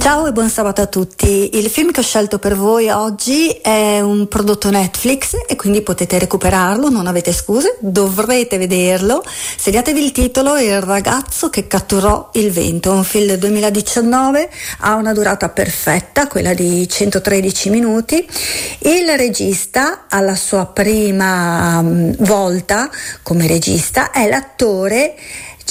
Ciao e buon sabato a tutti. Il film che ho scelto per voi oggi è un prodotto Netflix e quindi potete recuperarlo, non avete scuse, dovrete vederlo. Segnatevi il titolo Il ragazzo che catturò il vento, un film del 2019, ha una durata perfetta, quella di 113 minuti. Il regista alla sua prima mm, volta come regista è l'attore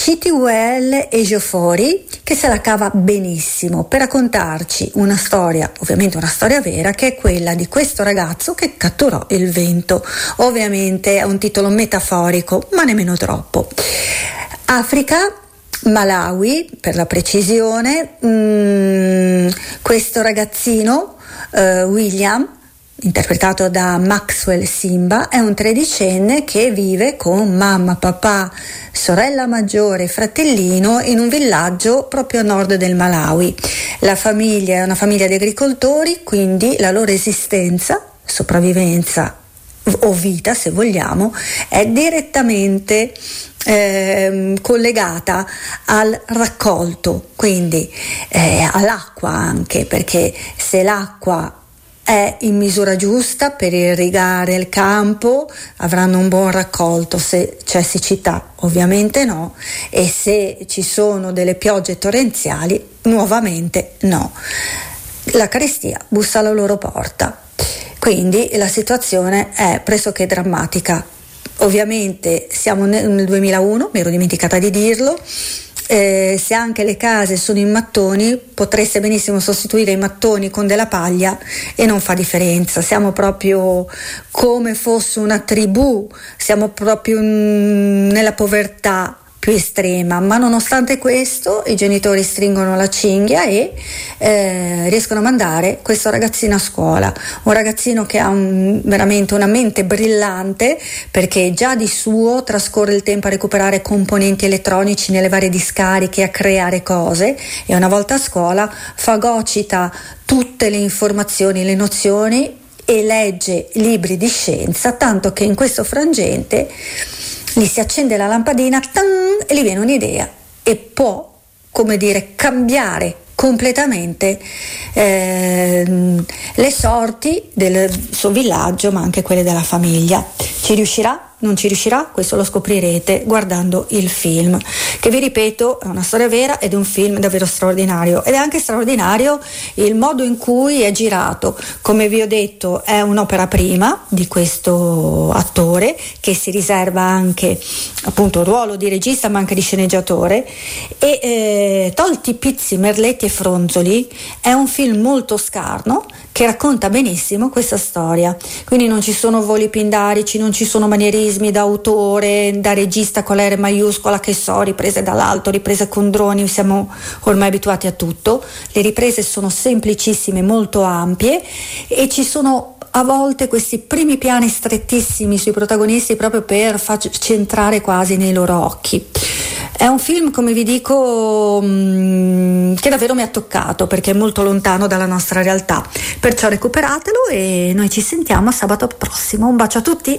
Citywell Ejiofor che se la cava benissimo per raccontarci una storia, ovviamente una storia vera, che è quella di questo ragazzo che catturò il vento. Ovviamente è un titolo metaforico, ma nemmeno troppo. Africa, Malawi, per la precisione, mm, questo ragazzino, uh, William, interpretato da Maxwell Simba, è un tredicenne che vive con mamma, papà, sorella maggiore e fratellino in un villaggio proprio a nord del Malawi. La famiglia è una famiglia di agricoltori, quindi la loro esistenza, sopravvivenza o vita se vogliamo, è direttamente eh, collegata al raccolto, quindi eh, all'acqua anche, perché se l'acqua è in misura giusta per irrigare il campo, avranno un buon raccolto, se c'è siccità ovviamente no e se ci sono delle piogge torrenziali nuovamente no. La carestia bussa alla loro porta, quindi la situazione è pressoché drammatica. Ovviamente siamo nel 2001, mi ero dimenticata di dirlo, eh, se anche le case sono in mattoni, potreste benissimo sostituire i mattoni con della paglia e non fa differenza. Siamo proprio come fosse una tribù, siamo proprio nella povertà più estrema, ma nonostante questo i genitori stringono la cinghia e eh, riescono a mandare questo ragazzino a scuola, un ragazzino che ha un, veramente una mente brillante perché già di suo trascorre il tempo a recuperare componenti elettronici nelle varie discariche, a creare cose e una volta a scuola fagocita tutte le informazioni, le nozioni e legge libri di scienza, tanto che in questo frangente gli si accende la lampadina tan, e gli viene un'idea e può, come dire, cambiare completamente eh, le sorti del suo villaggio ma anche quelle della famiglia. Ci riuscirà? Non ci riuscirà? Questo lo scoprirete guardando il film, che vi ripeto è una storia vera ed è un film davvero straordinario. Ed è anche straordinario il modo in cui è girato. Come vi ho detto è un'opera prima di questo attore che si riserva anche appunto il ruolo di regista ma anche di sceneggiatore e eh, tolti pizzi, merletti e fronzoli è un film molto scarno che racconta benissimo questa storia. Quindi non ci sono voli pindarici, non ci sono manierismi da autore, da regista con la R maiuscola, che so, riprese dall'alto, riprese con droni, siamo ormai abituati a tutto. Le riprese sono semplicissime, molto ampie e ci sono a volte questi primi piani strettissimi sui protagonisti proprio per farci entrare quasi nei loro occhi. È un film, come vi dico, mm, che davvero mi ha toccato perché è molto lontano dalla nostra realtà. Perciò recuperatelo e noi ci sentiamo sabato prossimo. Un bacio a tutti!